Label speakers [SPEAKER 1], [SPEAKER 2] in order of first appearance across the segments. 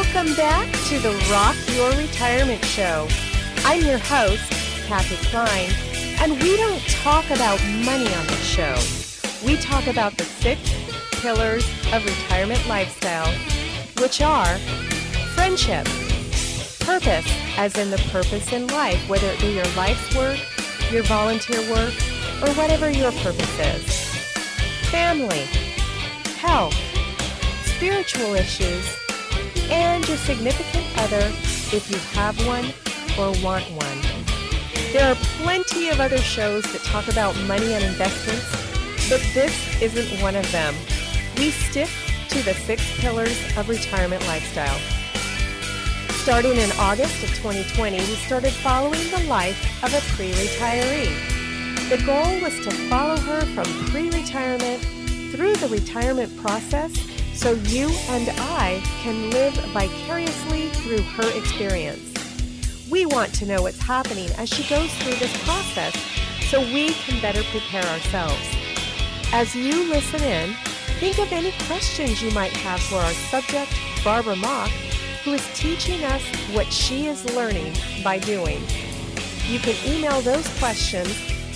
[SPEAKER 1] Welcome back to the Rock Your Retirement Show. I'm your host, Kathy Kline, and we don't talk about money on this show. We talk about the six pillars of retirement lifestyle, which are friendship, purpose, as in the purpose in life, whether it be your life's work, your volunteer work, or whatever your purpose is, family, health, spiritual issues, and your significant other if you have one or want one. There are plenty of other shows that talk about money and investments, but this isn't one of them. We stick to the six pillars of retirement lifestyle. Starting in August of 2020, we started following the life of a pre-retiree. The goal was to follow her from pre-retirement through the retirement process so you and I can live vicariously through her experience. We want to know what's happening as she goes through this process so we can better prepare ourselves. As you listen in, think of any questions you might have for our subject, Barbara Mock, who is teaching us what she is learning by doing. You can email those questions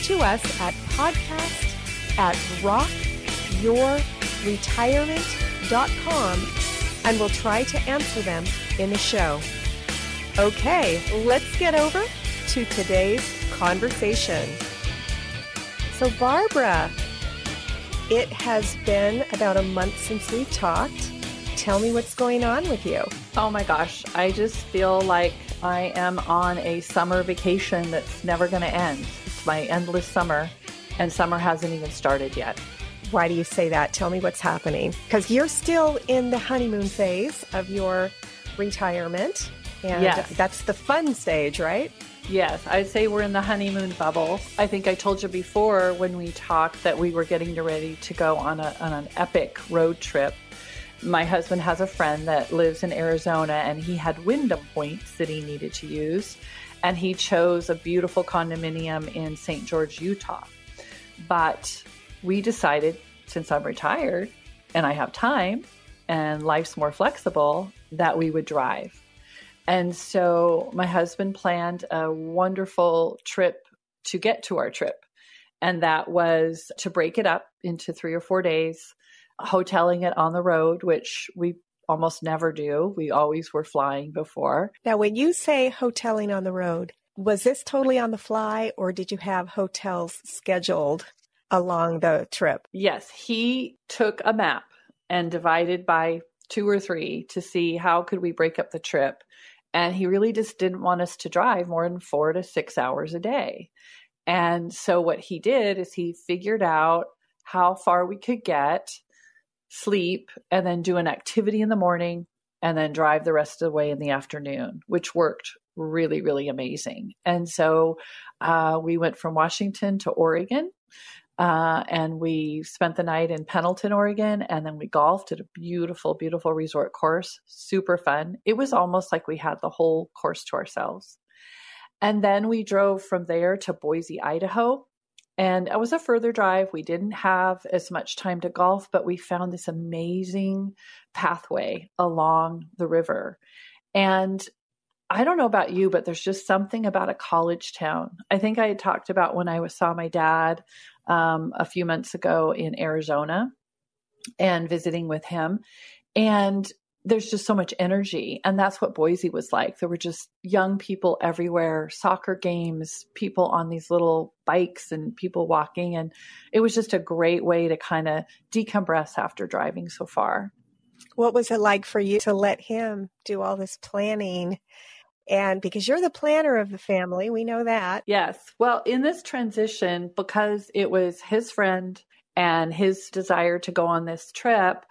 [SPEAKER 1] to us at podcast at rockyourretirement.com and we'll try to answer them in the show. Okay, let's get over to today's conversation. So, Barbara, it has been about a month since we've talked. Tell me what's going on with you.
[SPEAKER 2] Oh my gosh, I just feel like I am on a summer vacation that's never going to end. It's my endless summer, and summer hasn't even started yet.
[SPEAKER 1] Why do you say that? Tell me what's happening. Because you're still in the honeymoon phase of your retirement. And
[SPEAKER 2] yes.
[SPEAKER 1] that's the fun stage, right?
[SPEAKER 2] Yes, I'd say we're in the honeymoon bubble. I think I told you before when we talked that we were getting ready to go on, a, on an epic road trip. My husband has a friend that lives in Arizona and he had Wyndham points that he needed to use. And he chose a beautiful condominium in St. George, Utah. But we decided since I'm retired and I have time and life's more flexible that we would drive. And so my husband planned a wonderful trip to get to our trip. And that was to break it up into three or four days, hoteling it on the road, which we almost never do. We always were flying before.
[SPEAKER 1] Now, when you say hoteling on the road, was this totally on the fly or did you have hotels scheduled? Along the trip.
[SPEAKER 2] Yes, he took a map and divided by two or three to see how could we break up the trip. And he really just didn't want us to drive more than four to six hours a day. And so what he did is he figured out how far we could get, sleep, and then do an activity in the morning and then drive the rest of the way in the afternoon, which worked really, really amazing. And so uh, we went from Washington to Oregon uh, and we spent the night in Pendleton, Oregon, and then we golfed at a beautiful, beautiful resort course. Super fun. It was almost like we had the whole course to ourselves. And then we drove from there to Boise, Idaho. And it was a further drive. We didn't have as much time to golf, but we found this amazing pathway along the river. And I don't know about you, but there's just something about a college town. I think I had talked about when I saw my dad um, a few months ago in Arizona and visiting with him. And there's just so much energy. And that's what Boise was like. There were just young people everywhere, soccer games, people on these little bikes and people walking. And it was just a great way to kind of decompress after driving so far.
[SPEAKER 1] What was it like for you to let him do all this planning and because you're the planner of the family, we know that.
[SPEAKER 2] Yes. Well, in this transition, because it was his friend and his desire to go on this trip,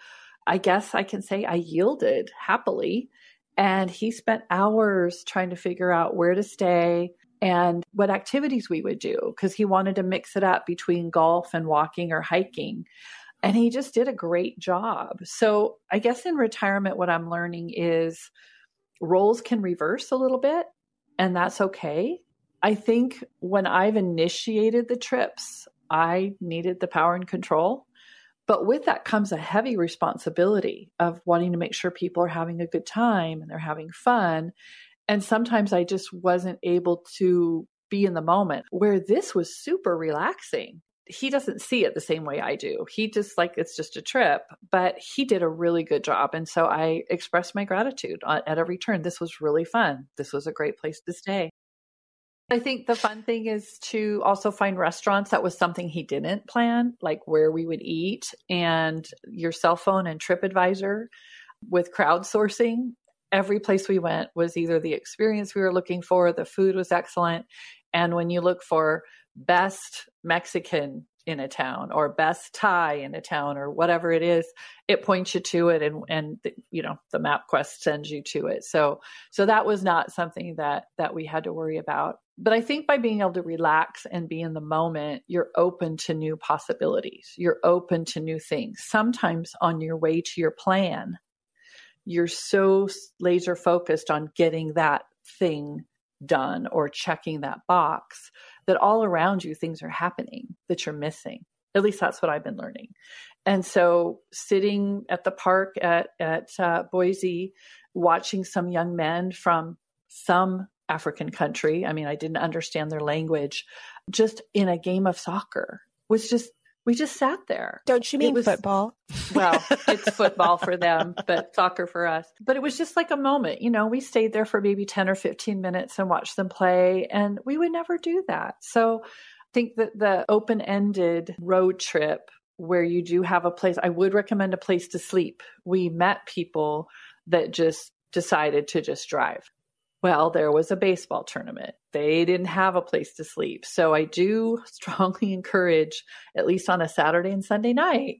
[SPEAKER 2] I guess I can say I yielded happily. And he spent hours trying to figure out where to stay and what activities we would do because he wanted to mix it up between golf and walking or hiking. And he just did a great job. So I guess in retirement, what I'm learning is roles can reverse a little bit, and that's okay. I think when I've initiated the trips, I needed the power and control. But with that comes a heavy responsibility of wanting to make sure people are having a good time and they're having fun. And sometimes I just wasn't able to be in the moment where this was super relaxing. He doesn't see it the same way I do. He just like it's just a trip, but he did a really good job. And so I expressed my gratitude at every turn. This was really fun. This was a great place to stay. I think the fun thing is to also find restaurants. That was something he didn't plan, like where we would eat and your cell phone and TripAdvisor with crowdsourcing. Every place we went was either the experience we were looking for, the food was excellent. And when you look for best Mexican in a town or best Thai in a town or whatever it is, it points you to it and and you know the MapQuest sends you to it. So so that was not something that that we had to worry about. But I think by being able to relax and be in the moment, you're open to new possibilities. You're open to new things. Sometimes on your way to your plan, you're so laser focused on getting that thing done or checking that box that all around you things are happening that you're missing. At least that's what I've been learning. And so sitting at the park at, at uh, Boise, watching some young men from some African country, I mean, I didn't understand their language, just in a game of soccer was just we just sat there.
[SPEAKER 1] Don't you mean was, football?
[SPEAKER 2] Well, it's football for them, but soccer for us. But it was just like a moment. You know, we stayed there for maybe 10 or 15 minutes and watched them play, and we would never do that. So I think that the open ended road trip where you do have a place, I would recommend a place to sleep. We met people that just decided to just drive. Well, there was a baseball tournament. They didn't have a place to sleep. So I do strongly encourage, at least on a Saturday and Sunday night,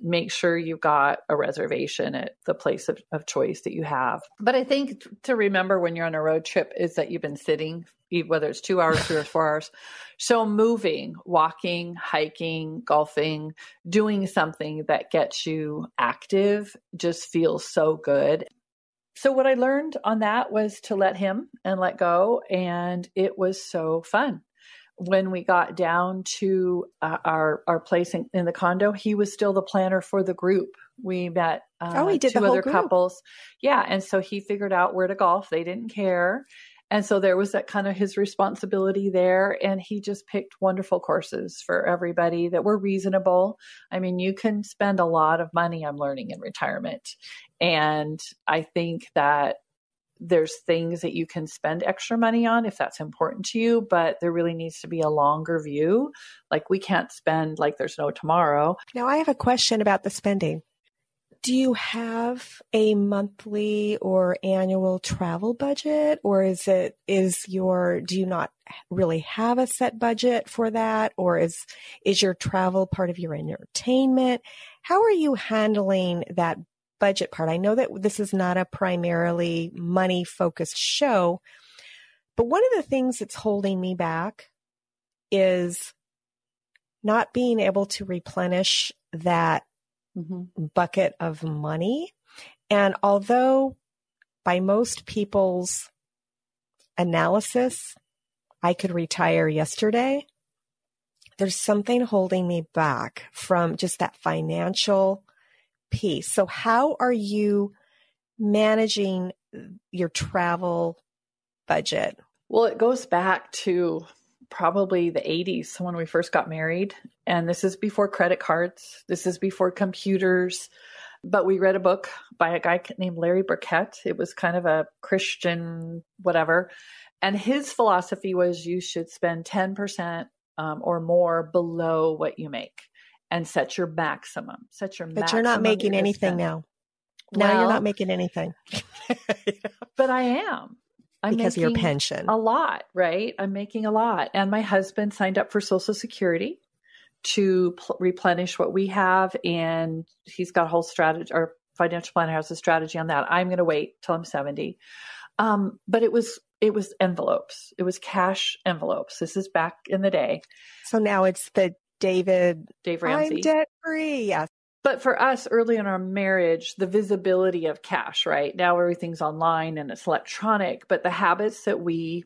[SPEAKER 2] make sure you've got a reservation at the place of, of choice that you have. But I think to remember when you're on a road trip is that you've been sitting, whether it's two hours, three or four hours. So moving, walking, hiking, golfing, doing something that gets you active just feels so good so what I learned on that was to let him and let go. And it was so fun. When we got down to uh, our our place in, in, the condo, he was still the planner for the group. We met uh, oh, he did two other group. couples, yeah, and so he figured out where to golf. They didn't care, and so there was that kind of his responsibility there. And he just picked wonderful courses for everybody that were reasonable. I mean, you can spend a lot of money, I'm learning in retirement. And I think that there's things that you can spend extra money on if that's important to you, but there really needs to be a longer view. Like we can't spend like there's no tomorrow.
[SPEAKER 1] Now, I have a question about the spending. Do you have a monthly or annual travel budget or is it is your do you not really have a set budget for that or is is your travel part of your entertainment? How are you handling that budget part. I know that this is not a primarily money focused show, but one of the things that's holding me back is not being able to replenish that mm-hmm. bucket of money. And although by most people's analysis, I could retire yesterday, there's something holding me back from just that financial piece. So, how are you managing your travel budget?
[SPEAKER 2] Well, it goes back to probably the 80s when we first got married. And this is before credit cards, this is before computers. But we read a book by a guy named Larry Burkett. It was kind of a Christian, whatever. And his philosophy was you should spend 10% um, or more below what you make and set your maximum. Set your maximum.
[SPEAKER 1] But you're not making anything now. Well, now you're not making anything.
[SPEAKER 2] but I am.
[SPEAKER 1] I'm because of your pension.
[SPEAKER 2] A lot, right? I'm making a lot. And my husband signed up for Social Security to pl- replenish what we have. And he's got a whole strategy, or financial planner has a strategy on that. I'm going to wait till I'm 70. Um, but it was it was envelopes. It was cash envelopes. This is back in the day.
[SPEAKER 1] So now it's the David
[SPEAKER 2] Dave Ramsey.
[SPEAKER 1] I'm debt free. Yes.
[SPEAKER 2] But for us early in our marriage, the visibility of cash, right? Now everything's online and it's electronic, but the habits that we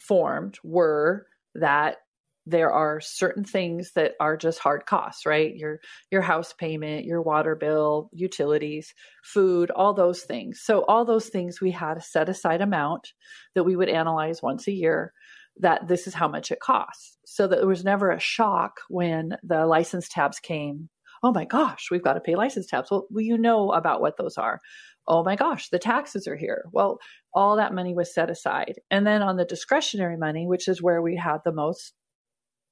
[SPEAKER 2] formed were that there are certain things that are just hard costs, right? Your your house payment, your water bill, utilities, food, all those things. So all those things we had a set aside amount that we would analyze once a year that this is how much it costs. So that there was never a shock when the license tabs came. Oh my gosh, we've got to pay license tabs. Well, well you know about what those are. Oh my gosh, the taxes are here. Well, all that money was set aside. And then on the discretionary money, which is where we had the most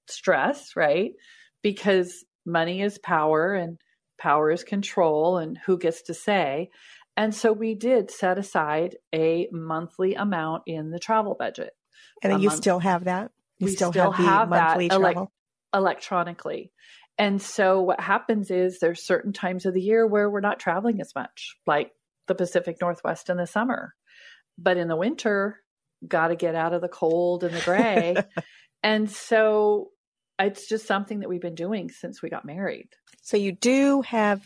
[SPEAKER 2] stress, right? Because money is power and power is control and who gets to say. And so we did set aside a monthly amount in the travel budget.
[SPEAKER 1] And you month. still have that? You
[SPEAKER 2] we still, still have, have monthly that travel? Ele- electronically. And so what happens is there's certain times of the year where we're not traveling as much, like the Pacific Northwest in the summer. But in the winter, got to get out of the cold and the gray. and so it's just something that we've been doing since we got married.
[SPEAKER 1] So you do have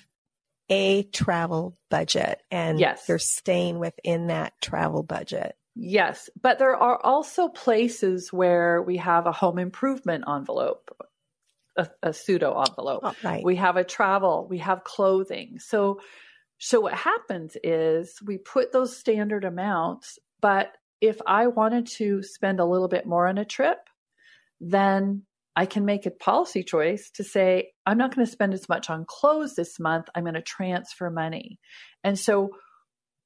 [SPEAKER 1] a travel budget and
[SPEAKER 2] yes.
[SPEAKER 1] you're staying within that travel budget.
[SPEAKER 2] Yes, but there are also places where we have a home improvement envelope, a, a pseudo envelope.
[SPEAKER 1] Oh, right.
[SPEAKER 2] We have a travel, we have clothing. So so what happens is we put those standard amounts, but if I wanted to spend a little bit more on a trip, then I can make a policy choice to say, I'm not going to spend as much on clothes this month. I'm going to transfer money. And so,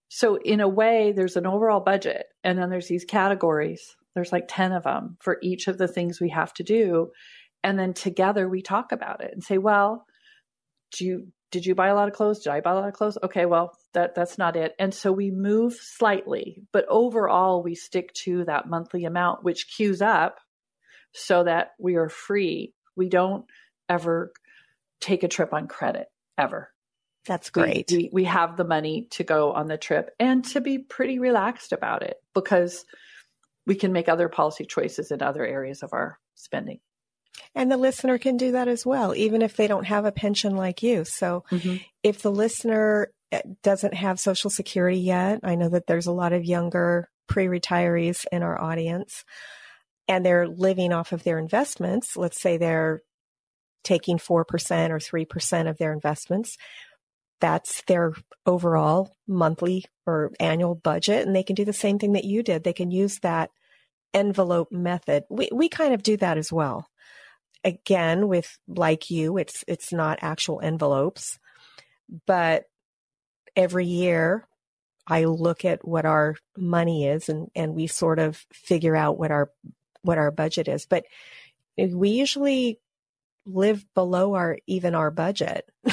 [SPEAKER 2] so in a way, there's an overall budget and then there's these categories. There's like 10 of them for each of the things we have to do. And then together we talk about it and say, well, do you, did you buy a lot of clothes? Did I buy a lot of clothes? Okay, well, that that's not it. And so we move slightly, but overall we stick to that monthly amount which queues up so that we are free. We don't ever take a trip on credit ever.
[SPEAKER 1] That's great.
[SPEAKER 2] We, we, we have the money to go on the trip and to be pretty relaxed about it because we can make other policy choices in other areas of our spending.
[SPEAKER 1] And the listener can do that as well, even if they don't have a pension like you. So mm-hmm. if the listener eh, doesn't have Social Security yet, I know that there's a lot of younger pre retirees in our audience and they're living off of their investments. Let's say they're taking 4% or 3% of their investments. That's their overall monthly or annual budget. And they can do the same thing that you did. They can use that envelope method. We, we kind of do that as well again with like you it's it's not actual envelopes but every year i look at what our money is and and we sort of figure out what our what our budget is but we usually live below our even our budget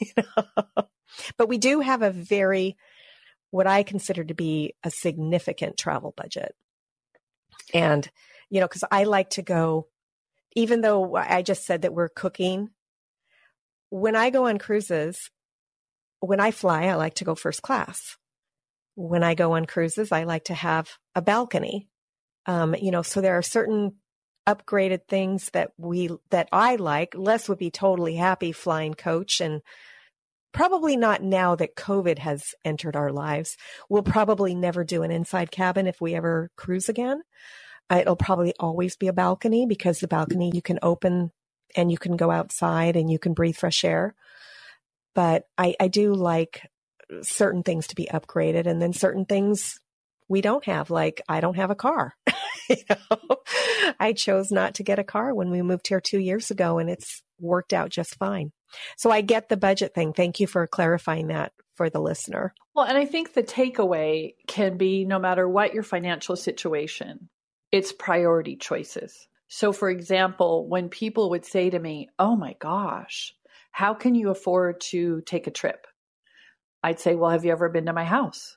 [SPEAKER 1] you know? but we do have a very what i consider to be a significant travel budget and you know because i like to go even though I just said that we're cooking, when I go on cruises, when I fly, I like to go first class. When I go on cruises, I like to have a balcony. Um, you know, so there are certain upgraded things that we that I like. Les would be totally happy flying coach and probably not now that COVID has entered our lives. We'll probably never do an inside cabin if we ever cruise again. It'll probably always be a balcony because the balcony you can open and you can go outside and you can breathe fresh air. But I, I do like certain things to be upgraded and then certain things we don't have, like I don't have a car. know, I chose not to get a car when we moved here two years ago and it's worked out just fine. So I get the budget thing. Thank you for clarifying that for the listener.
[SPEAKER 2] Well, and I think the takeaway can be no matter what your financial situation, it's priority choices. So, for example, when people would say to me, Oh my gosh, how can you afford to take a trip? I'd say, Well, have you ever been to my house?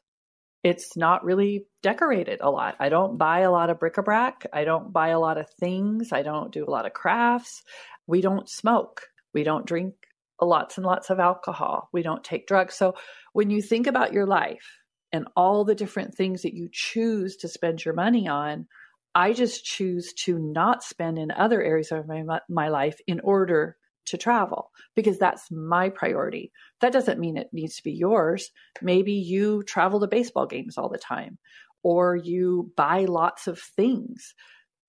[SPEAKER 2] It's not really decorated a lot. I don't buy a lot of bric a brac. I don't buy a lot of things. I don't do a lot of crafts. We don't smoke. We don't drink lots and lots of alcohol. We don't take drugs. So, when you think about your life and all the different things that you choose to spend your money on, I just choose to not spend in other areas of my, my life in order to travel because that's my priority. That doesn't mean it needs to be yours. Maybe you travel to baseball games all the time or you buy lots of things.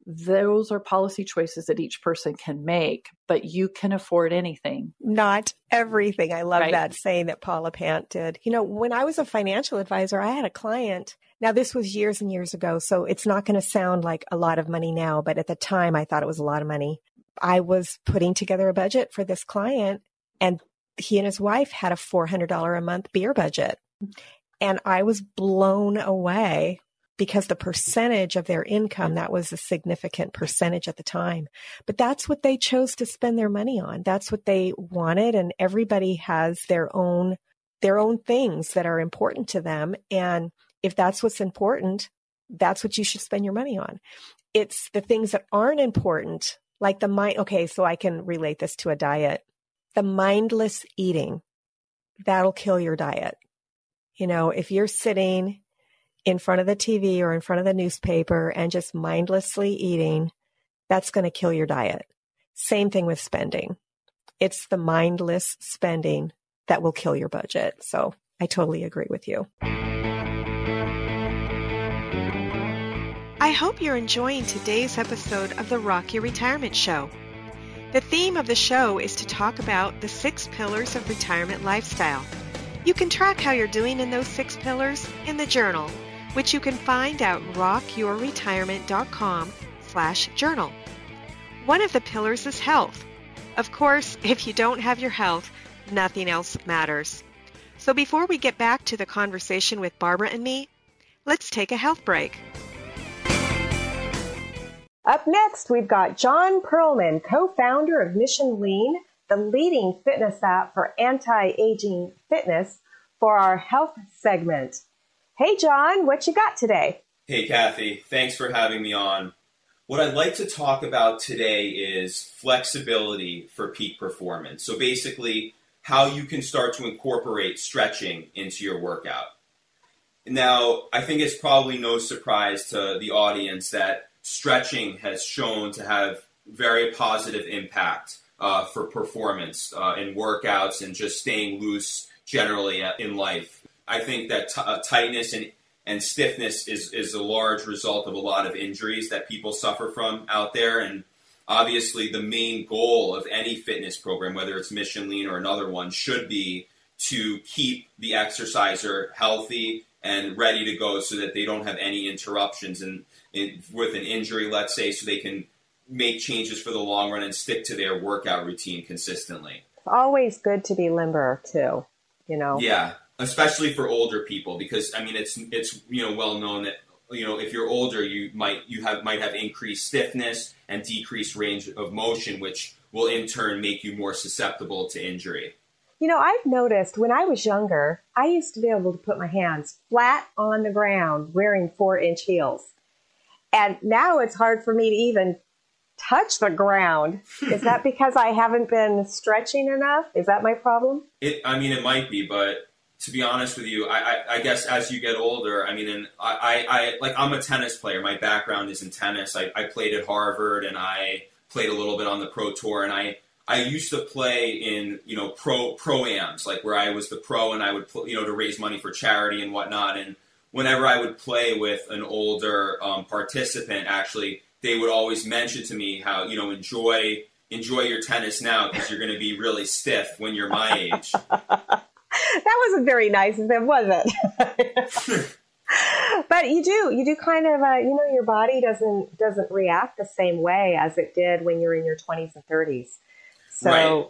[SPEAKER 2] those are policy choices that each person can make, but you can afford anything.
[SPEAKER 1] Not everything. I love right. that saying that Paula Pant did. You know, when I was a financial advisor, I had a client. Now, this was years and years ago, so it's not going to sound like a lot of money now, but at the time I thought it was a lot of money. I was putting together a budget for this client, and he and his wife had a $400 a month beer budget. And I was blown away because the percentage of their income, that was a significant percentage at the time. But that's what they chose to spend their money on. That's what they wanted. And everybody has their own, their own things that are important to them. And if that's what's important, that's what you should spend your money on. It's the things that aren't important, like the mind. Okay. So I can relate this to a diet. The mindless eating, that'll kill your diet. You know, if you're sitting in front of the TV or in front of the newspaper and just mindlessly eating, that's going to kill your diet. Same thing with spending. It's the mindless spending that will kill your budget. So I totally agree with you. I hope you're enjoying today's episode of the Rock Your Retirement Show. The theme of the show is to talk about the six pillars of retirement lifestyle. You can track how you're doing in those six pillars in the journal which you can find at rockyourretirement.com slash journal. One of the pillars is health. Of course, if you don't have your health, nothing else matters. So before we get back to the conversation with Barbara and me, let's take a health break. Up next, we've got John Perlman, co-founder of Mission Lean, the leading fitness app for anti-aging fitness for our health segment. Hey, John, what you got today?
[SPEAKER 3] Hey, Kathy. Thanks for having me on. What I'd like to talk about today is flexibility for peak performance. So, basically, how you can start to incorporate stretching into your workout. Now, I think it's probably no surprise to the audience that stretching has shown to have very positive impact uh, for performance uh, in workouts and just staying loose generally in life. I think that t- uh, tightness and and stiffness is is a large result of a lot of injuries that people suffer from out there and obviously the main goal of any fitness program whether it's mission lean or another one should be to keep the exerciser healthy and ready to go so that they don't have any interruptions and in, with an injury let's say so they can make changes for the long run and stick to their workout routine consistently
[SPEAKER 1] it's always good to be limber too you know
[SPEAKER 3] yeah especially for older people, because I mean, it's it's you know well known that you know if you're older, you might you have might have increased stiffness and decreased range of motion, which will in turn make you more susceptible to injury.
[SPEAKER 1] You know, I've noticed when I was younger, I used to be able to put my hands flat on the ground wearing four inch heels. And now it's hard for me to even touch the ground. Is that because I haven't been stretching enough? Is that my problem?
[SPEAKER 3] It, I mean, it might be, but to be honest with you, I, I, I, guess as you get older, I mean, and I, I, like I'm a tennis player. My background is in tennis. I, I played at Harvard and I played a little bit on the pro tour. And I, I used to play in you know pro pro ams, like where I was the pro and I would you know to raise money for charity and whatnot. And whenever I would play with an older um, participant, actually, they would always mention to me how you know enjoy enjoy your tennis now because you're going to be really stiff when you're my age.
[SPEAKER 1] that wasn't very nice of them, was it? but you do, you do kind of, uh, you know, your body doesn't doesn't react the same way as it did when you're in your 20s and 30s. So.
[SPEAKER 3] Right.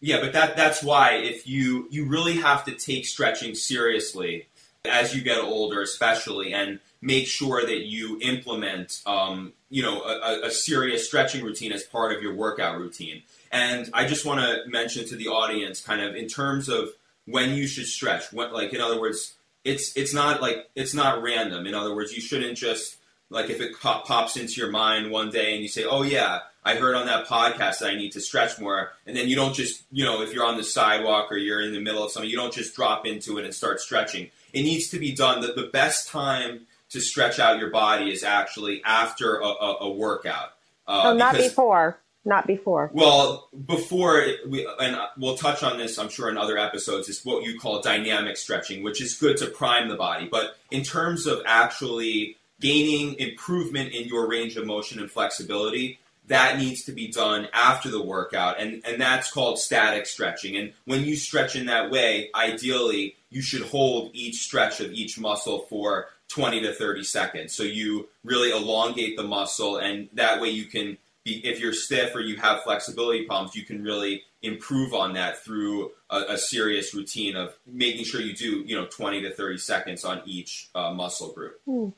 [SPEAKER 3] Yeah, but that that's why if you you really have to take stretching seriously as you get older, especially, and make sure that you implement, um, you know, a, a serious stretching routine as part of your workout routine. And I just want to mention to the audience, kind of in terms of when you should stretch. When, like in other words, it's it's not like it's not random. In other words, you shouldn't just like if it pop, pops into your mind one day and you say, "Oh yeah, I heard on that podcast that I need to stretch more," and then you don't just you know if you're on the sidewalk or you're in the middle of something, you don't just drop into it and start stretching. It needs to be done. The, the best time to stretch out your body is actually after a, a, a workout.
[SPEAKER 1] Uh, oh, not because, before not before.
[SPEAKER 3] Well, before we, and we'll touch on this, I'm sure, in other episodes, is what you call dynamic stretching, which is good to prime the body. But in terms of actually gaining improvement in your range of motion and flexibility, that needs to be done after the workout. And, and that's called static stretching. And when you stretch in that way, ideally, you should hold each stretch of each muscle for 20 to 30 seconds. So you really elongate the muscle, and that way you can be, if you're stiff or you have flexibility problems, you can really improve on that through a, a serious routine of making sure you do, you know, 20 to 30 seconds on each uh, muscle group.
[SPEAKER 4] Hmm.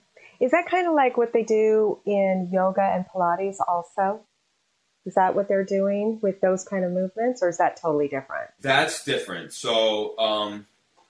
[SPEAKER 4] Is that kind of like what they do in yoga and Pilates also? Is that what they're doing with those kind of movements, or is that totally different?
[SPEAKER 3] That's different. So, um,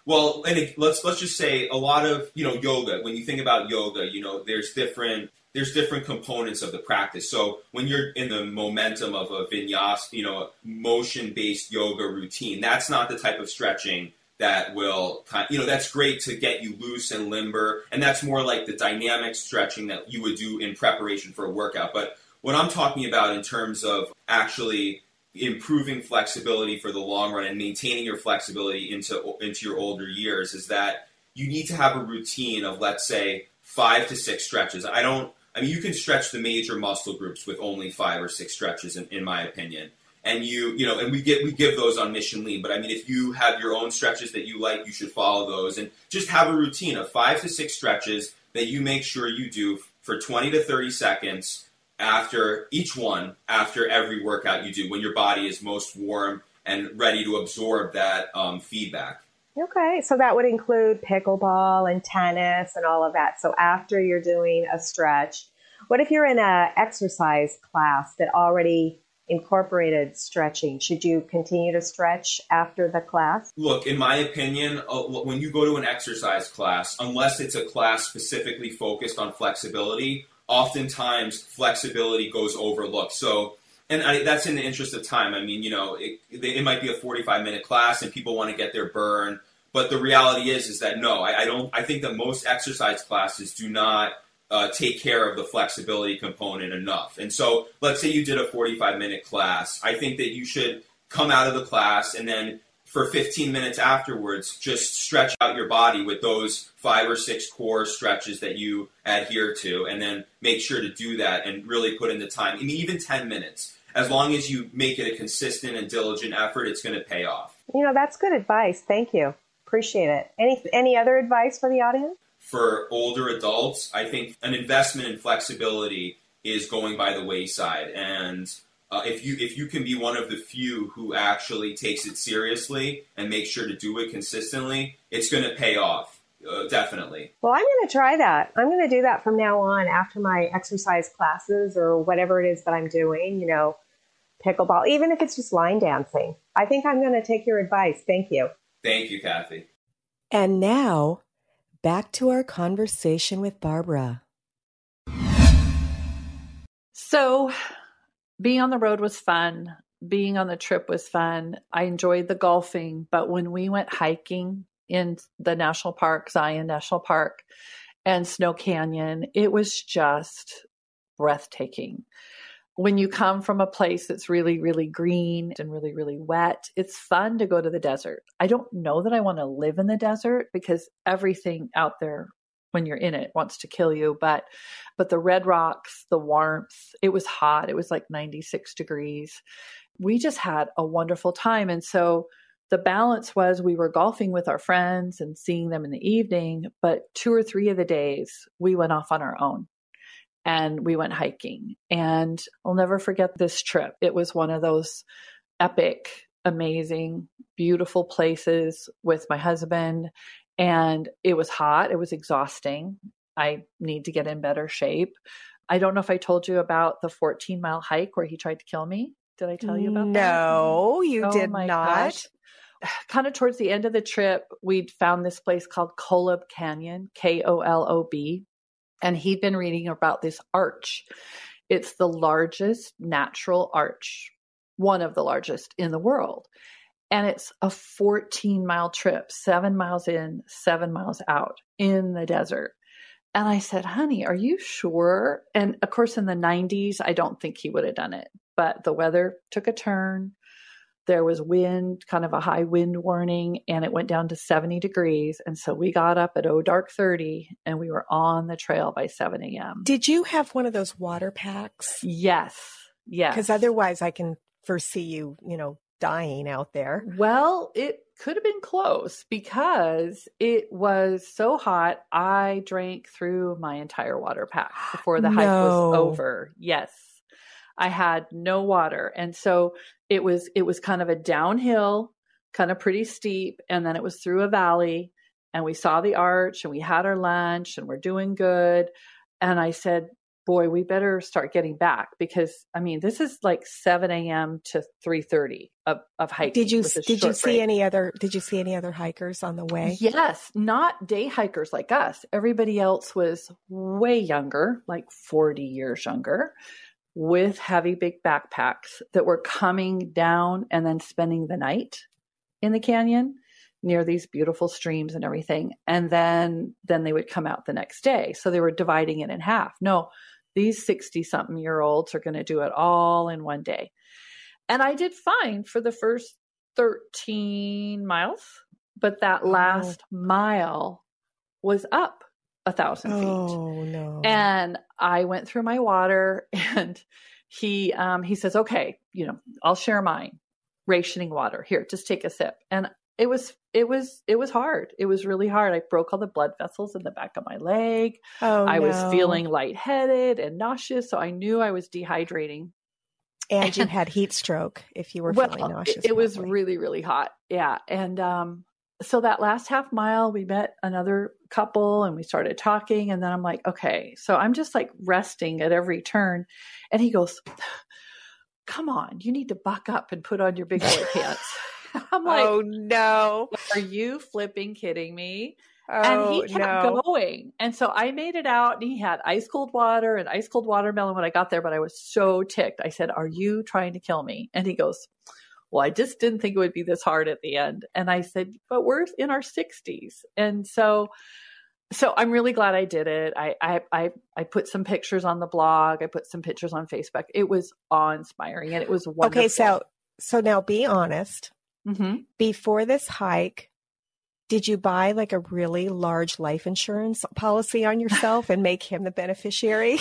[SPEAKER 3] well, and it, let's let's just say a lot of you know yoga. When you think about yoga, you know there's different there's different components of the practice. So when you're in the momentum of a vinyasa, you know, motion based yoga routine, that's not the type of stretching that will, you know, that's great to get you loose and limber, and that's more like the dynamic stretching that you would do in preparation for a workout. But what I'm talking about in terms of actually improving flexibility for the long run and maintaining your flexibility into into your older years is that you need to have a routine of let's say five to six stretches. I don't. I mean, you can stretch the major muscle groups with only five or six stretches, in, in my opinion. And you, you know, and we get we give those on Mission Lean. But I mean, if you have your own stretches that you like, you should follow those and just have a routine of five to six stretches that you make sure you do for 20 to 30 seconds after each one, after every workout you do, when your body is most warm and ready to absorb that um, feedback.
[SPEAKER 4] Okay, so that would include pickleball and tennis and all of that. So after you're doing a stretch, what if you're in a exercise class that already incorporated stretching? Should you continue to stretch after the class?
[SPEAKER 3] Look, in my opinion, uh, when you go to an exercise class, unless it's a class specifically focused on flexibility, oftentimes flexibility goes overlooked. So, and I, that's in the interest of time. I mean, you know, it, it might be a 45 minute class and people want to get their burn. But the reality is, is that no, I, I don't. I think that most exercise classes do not uh, take care of the flexibility component enough. And so, let's say you did a 45 minute class. I think that you should come out of the class and then for 15 minutes afterwards, just stretch out your body with those five or six core stretches that you adhere to, and then make sure to do that and really put in the time. I mean, even 10 minutes. As long as you make it a consistent and diligent effort, it's going to pay off.
[SPEAKER 4] You know, that's good advice. Thank you. Appreciate it. Any any other advice for the audience?
[SPEAKER 3] For older adults, I think an investment in flexibility is going by the wayside, and uh, if you if you can be one of the few who actually takes it seriously and makes sure to do it consistently, it's going to pay off. Uh, definitely.
[SPEAKER 4] Well, I'm going to try that. I'm going to do that from now on after my exercise classes or whatever it is that I'm doing, you know, pickleball, even if it's just line dancing. I think I'm going to take your advice. Thank you.
[SPEAKER 3] Thank you, Kathy.
[SPEAKER 1] And now, back to our conversation with Barbara.
[SPEAKER 2] So, being on the road was fun. Being on the trip was fun. I enjoyed the golfing, but when we went hiking in the national park, Zion National Park, and Snow Canyon, it was just breathtaking. When you come from a place that's really, really green and really, really wet, it's fun to go to the desert. I don't know that I want to live in the desert because everything out there when you're in it wants to kill you but but the red rocks the warmth it was hot. It was like 96 degrees. We just had a wonderful time. And so the balance was we were golfing with our friends and seeing them in the evening but two or three of the days we went off on our own and we went hiking and i'll never forget this trip it was one of those epic amazing beautiful places with my husband and it was hot. It was exhausting. I need to get in better shape. I don't know if I told you about the 14 mile hike where he tried to kill me. Did I tell you about
[SPEAKER 4] no,
[SPEAKER 2] that?
[SPEAKER 4] No, you
[SPEAKER 2] oh
[SPEAKER 4] did not. Gosh.
[SPEAKER 2] Kind of towards the end of the trip, we'd found this place called Kolob Canyon, K O L O B. And he'd been reading about this arch. It's the largest natural arch, one of the largest in the world and it's a 14 mile trip, seven miles in, seven miles out in the desert. And I said, honey, are you sure? And of course, in the 90s, I don't think he would have done it, but the weather took a turn. There was wind, kind of a high wind warning, and it went down to 70 degrees. And so we got up at oh dark 30 and we were on the trail by 7 a.m.
[SPEAKER 1] Did you have one of those water packs?
[SPEAKER 2] Yes. Yes.
[SPEAKER 1] Because otherwise I can foresee you, you know, dying out there.
[SPEAKER 2] Well, it could have been close because it was so hot. I drank through my entire water pack before the no. hike was over. Yes. I had no water. And so it was it was kind of a downhill, kind of pretty steep, and then it was through a valley and we saw the arch and we had our lunch and we're doing good. And I said, boy, we better start getting back because I mean, this is like 7 a.m. to 3:30 of, of hiking.
[SPEAKER 1] Did you did you see break. any other did you see any other hikers on the way?
[SPEAKER 2] Yes, not day hikers like us. Everybody else was way younger, like 40 years younger, with heavy big backpacks that were coming down and then spending the night in the canyon near these beautiful streams and everything and then then they would come out the next day so they were dividing it in half no these 60 something year olds are going to do it all in one day. And I did fine for the first 13 miles, but that oh. last oh. mile was up a thousand feet.
[SPEAKER 1] Oh no.
[SPEAKER 2] And I went through my water and he um he says, Okay, you know, I'll share mine. Rationing water. Here, just take a sip. And it was it was it was hard. It was really hard. I broke all the blood vessels in the back of my leg.
[SPEAKER 1] Oh,
[SPEAKER 2] I
[SPEAKER 1] no.
[SPEAKER 2] was feeling lightheaded and nauseous, so I knew I was dehydrating.
[SPEAKER 1] And, you had heat stroke if you were
[SPEAKER 2] well,
[SPEAKER 1] feeling nauseous.
[SPEAKER 2] It, it was really really hot. Yeah, and um so that last half mile we met another couple and we started talking and then I'm like, "Okay, so I'm just like resting at every turn." And he goes, "Come on, you need to buck up and put on your big boy pants." I'm like,
[SPEAKER 1] oh no.
[SPEAKER 2] Are you flipping kidding me?
[SPEAKER 1] Oh,
[SPEAKER 2] and he oh, kept
[SPEAKER 1] no.
[SPEAKER 2] going. And so I made it out and he had ice cold water and ice cold watermelon when I got there, but I was so ticked. I said, Are you trying to kill me? And he goes, Well, I just didn't think it would be this hard at the end. And I said, But we're in our 60s. And so so I'm really glad I did it. I, I I I put some pictures on the blog. I put some pictures on Facebook. It was awe inspiring and it was wonderful.
[SPEAKER 1] Okay, so so now be honest.
[SPEAKER 2] Mm-hmm.
[SPEAKER 1] Before this hike, did you buy like a really large life insurance policy on yourself and make him the beneficiary?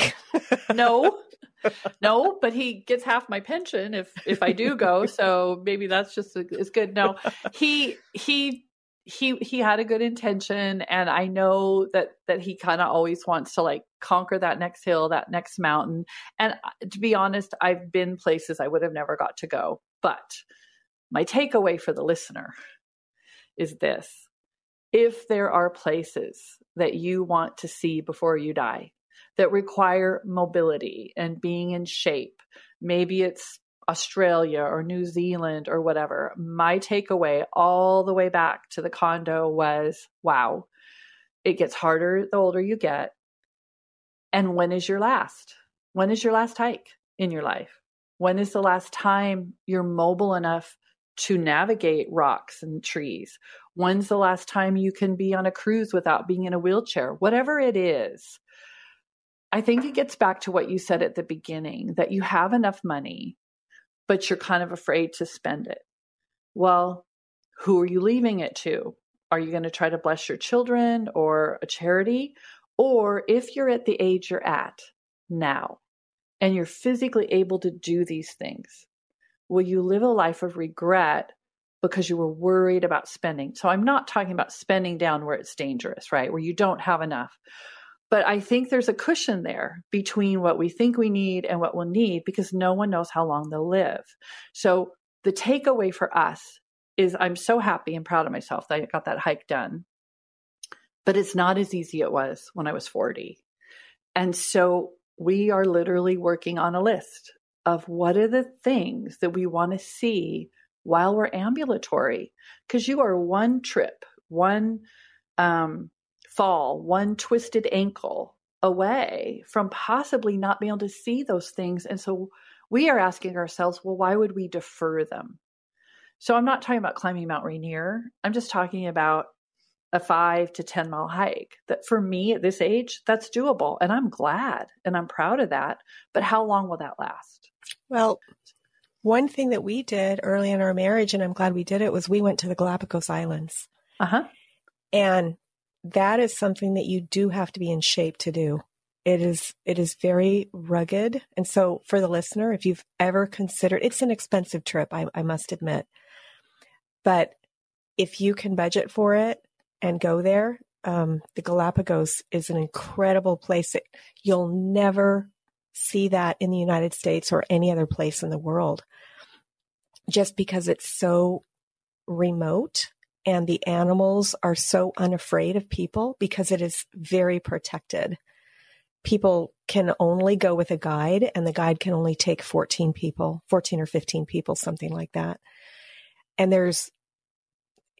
[SPEAKER 2] no. No, but he gets half my pension if if I do go, so maybe that's just as good. No. He he he he had a good intention and I know that that he kind of always wants to like conquer that next hill, that next mountain. And uh, to be honest, I've been places I would have never got to go. But my takeaway for the listener is this if there are places that you want to see before you die that require mobility and being in shape, maybe it's Australia or New Zealand or whatever. My takeaway all the way back to the condo was wow, it gets harder the older you get. And when is your last? When is your last hike in your life? When is the last time you're mobile enough to navigate rocks and trees? When's the last time you can be on a cruise without being in a wheelchair? Whatever it is, I think it gets back to what you said at the beginning that you have enough money, but you're kind of afraid to spend it. Well, who are you leaving it to? Are you going to try to bless your children or a charity? Or if you're at the age you're at now and you're physically able to do these things, will you live a life of regret because you were worried about spending? So I'm not talking about spending down where it's dangerous, right? Where you don't have enough. But I think there's a cushion there between what we think we need and what we'll need because no one knows how long they'll live. So the takeaway for us is I'm so happy and proud of myself that I got that hike done. But it's not as easy it was when I was 40. And so we are literally working on a list of what are the things that we want to see while we're ambulatory because you are one trip one um, fall one twisted ankle away from possibly not being able to see those things and so we are asking ourselves well why would we defer them so i'm not talking about climbing mount rainier i'm just talking about a five to 10 mile hike that for me at this age that's doable and i'm glad and i'm proud of that but how long will that last
[SPEAKER 1] well, One thing that we did early in our marriage, and I'm glad we did it, was we went to the Galapagos Islands.
[SPEAKER 2] Uh huh.
[SPEAKER 1] And that is something that you do have to be in shape to do. It is it is very rugged. And so for the listener, if you've ever considered it's an expensive trip, I, I must admit. But if you can budget for it and go there, um, the Galapagos is an incredible place. That you'll never see that in the United States or any other place in the world, just because it's so remote and the animals are so unafraid of people because it is very protected. People can only go with a guide, and the guide can only take 14 people, 14 or 15 people, something like that. And there's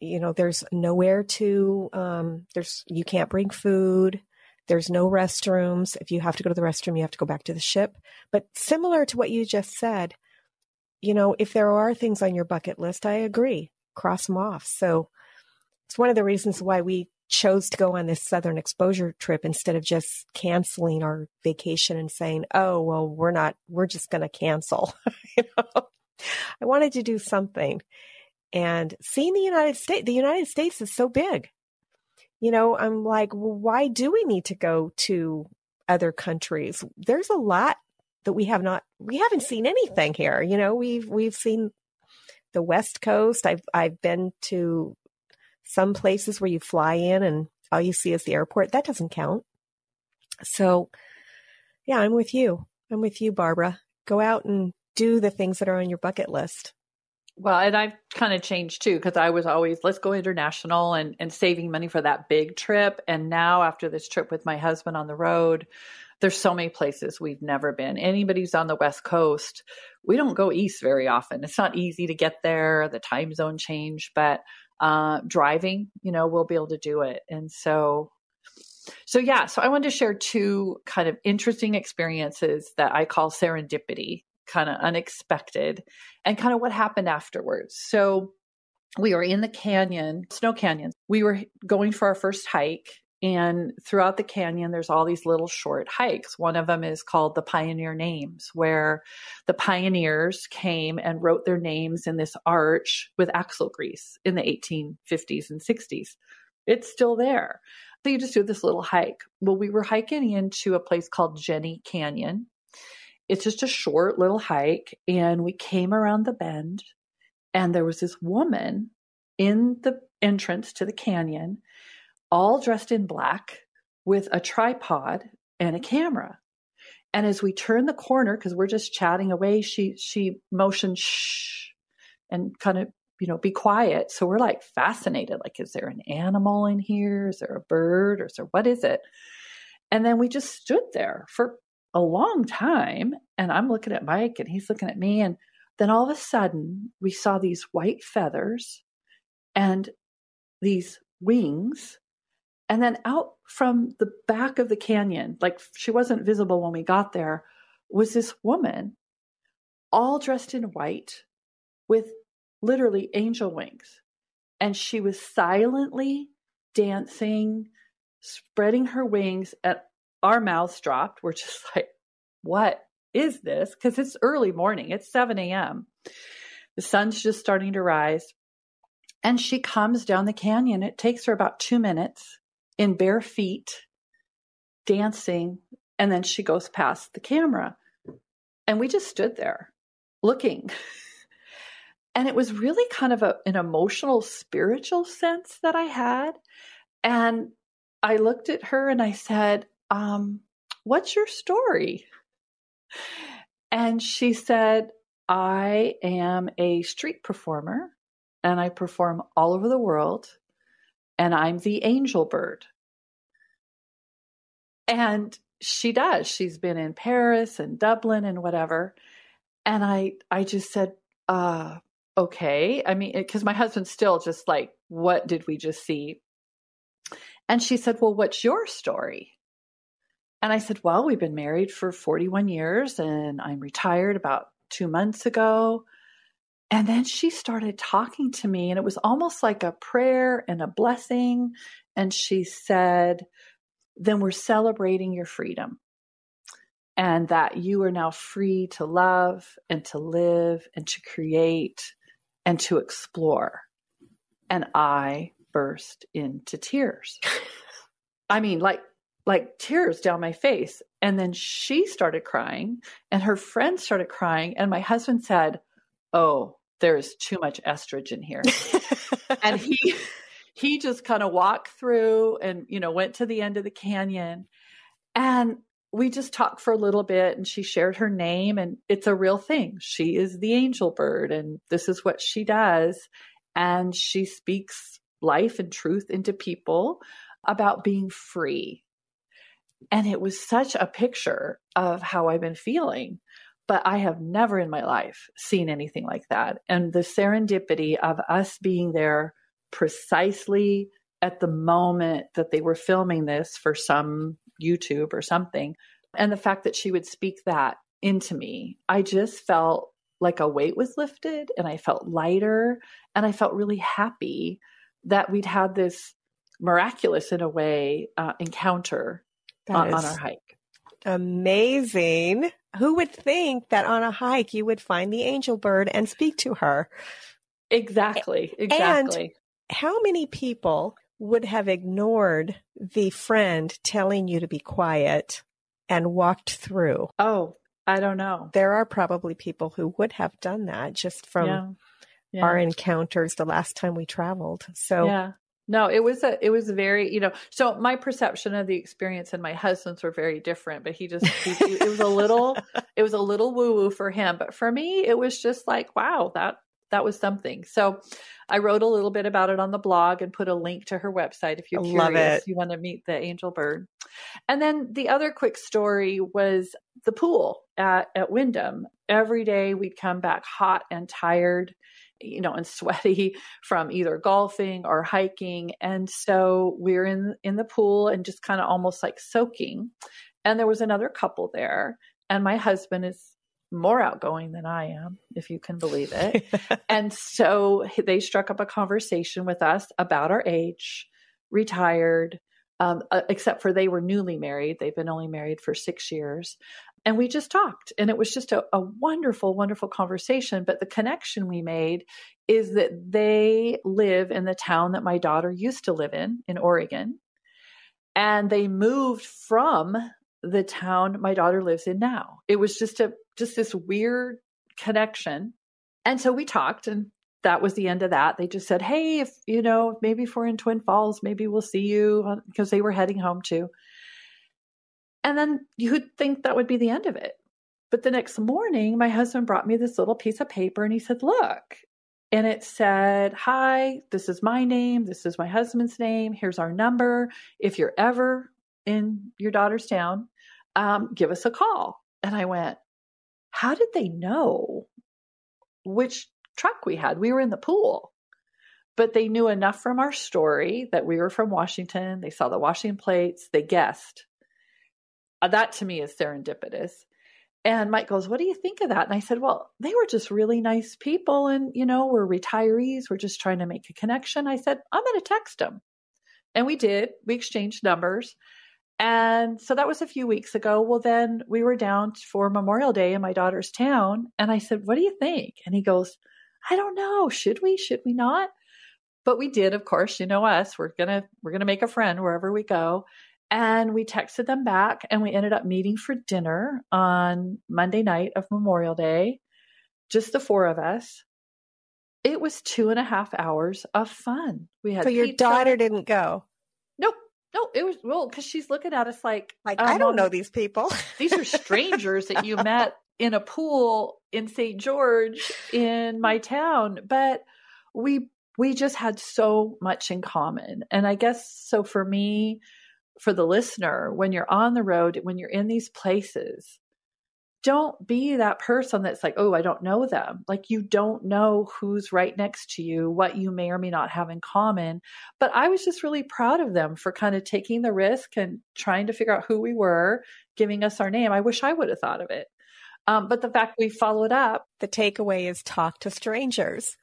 [SPEAKER 1] you know, there's nowhere to, um, there's, you can't bring food. There's no restrooms. If you have to go to the restroom, you have to go back to the ship. But similar to what you just said, you know, if there are things on your bucket list, I agree, cross them off. So it's one of the reasons why we chose to go on this Southern exposure trip instead of just canceling our vacation and saying, oh, well, we're not, we're just going to cancel. you know? I wanted to do something and seeing the United States, the United States is so big. You know, I'm like, well, why do we need to go to other countries? There's a lot that we have not, we haven't seen anything here. You know, we've, we've seen the West Coast. I've, I've been to some places where you fly in and all you see is the airport. That doesn't count. So, yeah, I'm with you. I'm with you, Barbara. Go out and do the things that are on your bucket list.
[SPEAKER 2] Well, and I've kind of changed too because I was always let's go international and and saving money for that big trip. And now after this trip with my husband on the road, there's so many places we've never been. Anybody who's on the West Coast, we don't go east very often. It's not easy to get there. The time zone change, but uh, driving, you know, we'll be able to do it. And so so yeah, so I wanted to share two kind of interesting experiences that I call serendipity kind of unexpected and kind of what happened afterwards. So we were in the canyon, Snow Canyon. We were going for our first hike. And throughout the canyon, there's all these little short hikes. One of them is called the Pioneer Names, where the pioneers came and wrote their names in this arch with axle grease in the 1850s and 60s. It's still there. So you just do this little hike. Well, we were hiking into a place called Jenny Canyon it's just a short little hike. And we came around the bend, and there was this woman in the entrance to the canyon, all dressed in black with a tripod and a camera. And as we turn the corner, because we're just chatting away, she she motioned shh and kind of you know be quiet. So we're like fascinated, like is there an animal in here? Is there a bird? Or there what is it? And then we just stood there for a long time. And I'm looking at Mike and he's looking at me. And then all of a sudden, we saw these white feathers and these wings. And then out from the back of the canyon, like she wasn't visible when we got there, was this woman all dressed in white with literally angel wings. And she was silently dancing, spreading her wings and our mouths dropped. We're just like, what is this? Because it's early morning, it's 7 a.m. The sun's just starting to rise. And she comes down the canyon. It takes her about two minutes in bare feet, dancing. And then she goes past the camera. And we just stood there looking. and it was really kind of a, an emotional, spiritual sense that I had. And I looked at her and I said, um, What's your story? And she said, I am a street performer and I perform all over the world and I'm the angel bird. And she does. She's been in Paris and Dublin and whatever. And I I just said, uh, okay. I mean, because my husband's still just like, what did we just see? And she said, well, what's your story? And I said, Well, we've been married for 41 years and I'm retired about two months ago. And then she started talking to me, and it was almost like a prayer and a blessing. And she said, Then we're celebrating your freedom. and that you are now free to love and to live and to create and to explore. And I burst into tears. I mean, like, like tears down my face. And then she started crying, and her friend started crying. And my husband said, Oh, there's too much estrogen here. and he, he just kind of walked through and, you know, went to the end of the canyon. And we just talked for a little bit and she shared her name and it's a real thing. She is the angel bird and this is what she does. And she speaks life and truth into people about being free. And it was such a picture of how I've been feeling. But I have never in my life seen anything like that. And the serendipity of us being there precisely at the moment that they were filming this for some YouTube or something. And the fact that she would speak that into me, I just felt like a weight was lifted and I felt lighter and I felt really happy that we'd had this miraculous, in a way, uh, encounter on, on our hike.
[SPEAKER 1] Amazing. Who would think that on a hike you would find the angel bird and speak to her?
[SPEAKER 2] Exactly. Exactly.
[SPEAKER 1] And how many people would have ignored the friend telling you to be quiet and walked through?
[SPEAKER 2] Oh, I don't know.
[SPEAKER 1] There are probably people who would have done that just from yeah. Yeah. our encounters the last time we traveled. So
[SPEAKER 2] Yeah. No, it was a it was very, you know, so my perception of the experience and my husband's were very different, but he just he, it was a little it was a little woo woo for him, but for me it was just like, wow, that that was something. So I wrote a little bit about it on the blog and put a link to her website if you're I curious. You want to meet the angel bird. And then the other quick story was the pool at, at Wyndham. Every day we'd come back hot and tired, you know, and sweaty from either golfing or hiking. And so we're in in the pool and just kind of almost like soaking. And there was another couple there. And my husband is more outgoing than I am, if you can believe it. and so they struck up a conversation with us about our age, retired, um, uh, except for they were newly married. They've been only married for six years. And we just talked, and it was just a, a wonderful, wonderful conversation. But the connection we made is that they live in the town that my daughter used to live in, in Oregon. And they moved from the town my daughter lives in now. It was just a just this weird connection. And so we talked and that was the end of that. They just said, "Hey, if you know, maybe if we're in Twin Falls, maybe we'll see you uh, because they were heading home too." And then you would think that would be the end of it. But the next morning, my husband brought me this little piece of paper and he said, "Look." And it said, "Hi, this is my name. This is my husband's name. Here's our number. If you're ever in your daughter's town, um, give us a call." And I went, how did they know which truck we had? We were in the pool, but they knew enough from our story that we were from Washington. They saw the Washington plates, they guessed. Uh, that to me is serendipitous. And Mike goes, What do you think of that? And I said, Well, they were just really nice people. And, you know, we're retirees. We're just trying to make a connection. I said, I'm going to text them. And we did. We exchanged numbers. And so that was a few weeks ago. Well, then we were down for Memorial Day in my daughter's town. And I said, What do you think? And he goes, I don't know. Should we? Should we not? But we did, of course. You know us. We're gonna we're gonna make a friend wherever we go. And we texted them back and we ended up meeting for dinner on Monday night of Memorial Day, just the four of us. It was two and a half hours of fun.
[SPEAKER 1] We had So your pizza. daughter didn't go.
[SPEAKER 2] Nope. No, it was well because she's looking at us like,
[SPEAKER 1] like um, I don't know these people.
[SPEAKER 2] these are strangers that you met in a pool in St. George in my town, but we we just had so much in common. And I guess so for me, for the listener, when you're on the road, when you're in these places, don't be that person that's like, oh, I don't know them. Like you don't know who's right next to you, what you may or may not have in common. But I was just really proud of them for kind of taking the risk and trying to figure out who we were, giving us our name. I wish I would have thought of it. Um, but the fact we followed up.
[SPEAKER 1] The takeaway is talk to strangers.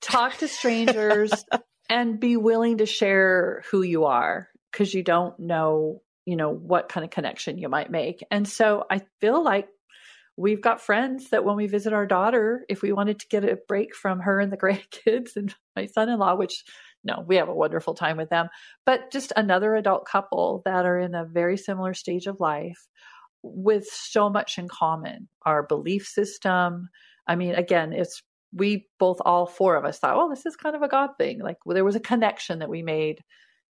[SPEAKER 2] Talk to strangers and be willing to share who you are because you don't know you know, what kind of connection you might make. And so I feel like we've got friends that when we visit our daughter, if we wanted to get a break from her and the grandkids and my son in law, which no, we have a wonderful time with them, but just another adult couple that are in a very similar stage of life with so much in common our belief system. I mean, again, it's we both, all four of us thought, well, this is kind of a God thing. Like well, there was a connection that we made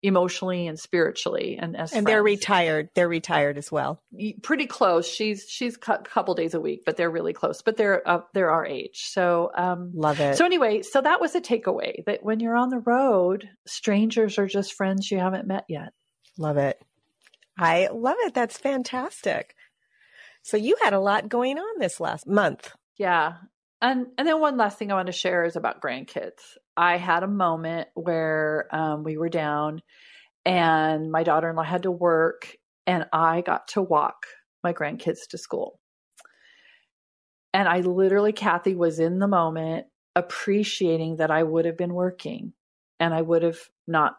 [SPEAKER 2] emotionally and spiritually and as
[SPEAKER 1] and friends. they're retired. They're retired as well.
[SPEAKER 2] Pretty close. She's she's a couple days a week but they're really close but they're uh, they're our age. So um
[SPEAKER 1] love it.
[SPEAKER 2] so anyway so that was a takeaway that when you're on the road strangers are just friends you haven't met yet.
[SPEAKER 1] Love it. I love it. That's fantastic. So you had a lot going on this last month.
[SPEAKER 2] Yeah. And and then one last thing I want to share is about grandkids. I had a moment where um, we were down, and my daughter-in-law had to work, and I got to walk my grandkids to school. And I literally, Kathy was in the moment appreciating that I would have been working, and I would have not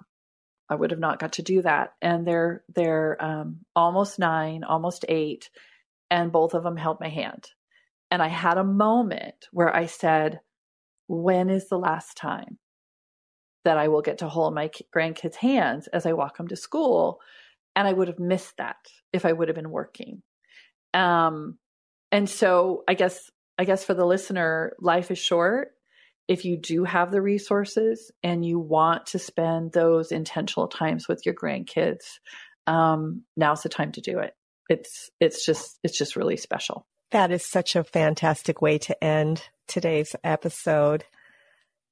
[SPEAKER 2] I would have not got to do that. And they're they're um, almost nine, almost eight, and both of them held my hand. And I had a moment where I said, When is the last time that I will get to hold my grandkids' hands as I walk them to school? And I would have missed that if I would have been working. Um, and so I guess I guess for the listener, life is short. If you do have the resources and you want to spend those intentional times with your grandkids, um, now's the time to do it. It's it's just it's just really special.
[SPEAKER 1] That is such a fantastic way to end today's episode.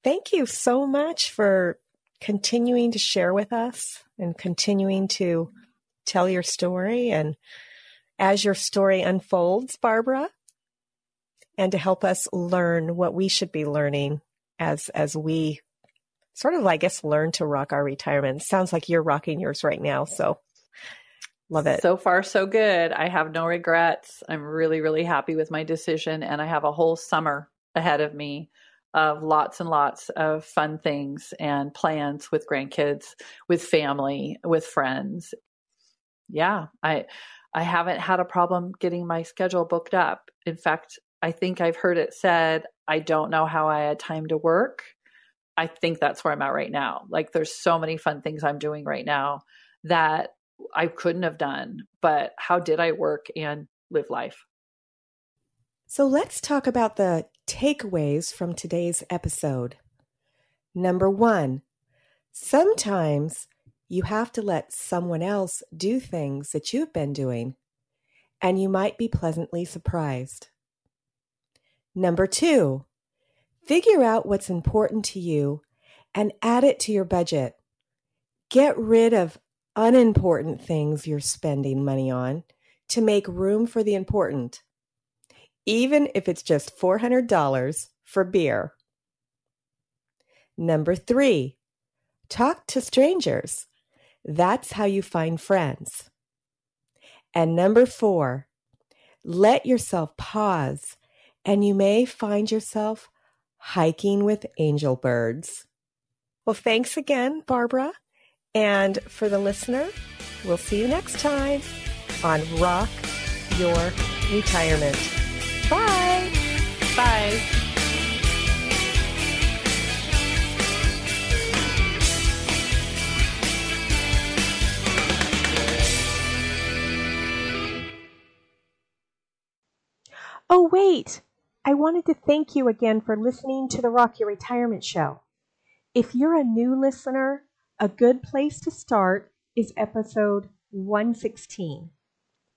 [SPEAKER 1] Thank you so much for continuing to share with us and continuing to tell your story. And as your story unfolds, Barbara, and to help us learn what we should be learning as as we sort of, I guess, learn to rock our retirement. Sounds like you're rocking yours right now. So Love it.
[SPEAKER 2] So far, so good. I have no regrets. I'm really, really happy with my decision. And I have a whole summer ahead of me of lots and lots of fun things and plans with grandkids, with family, with friends. Yeah, I I haven't had a problem getting my schedule booked up. In fact, I think I've heard it said, I don't know how I had time to work. I think that's where I'm at right now. Like there's so many fun things I'm doing right now that I couldn't have done, but how did I work and live life?
[SPEAKER 1] So let's talk about the takeaways from today's episode. Number one, sometimes you have to let someone else do things that you've been doing, and you might be pleasantly surprised. Number two, figure out what's important to you and add it to your budget. Get rid of unimportant things you're spending money on to make room for the important, even if it's just $400 for beer. Number three, talk to strangers. That's how you find friends. And number four, let yourself pause and you may find yourself hiking with angel birds. Well, thanks again, Barbara. And for the listener, we'll see you next time on Rock Your Retirement. Bye.
[SPEAKER 2] Bye.
[SPEAKER 1] Oh, wait. I wanted to thank you again for listening to the Rock Your Retirement Show. If you're a new listener, a good place to start is episode 116.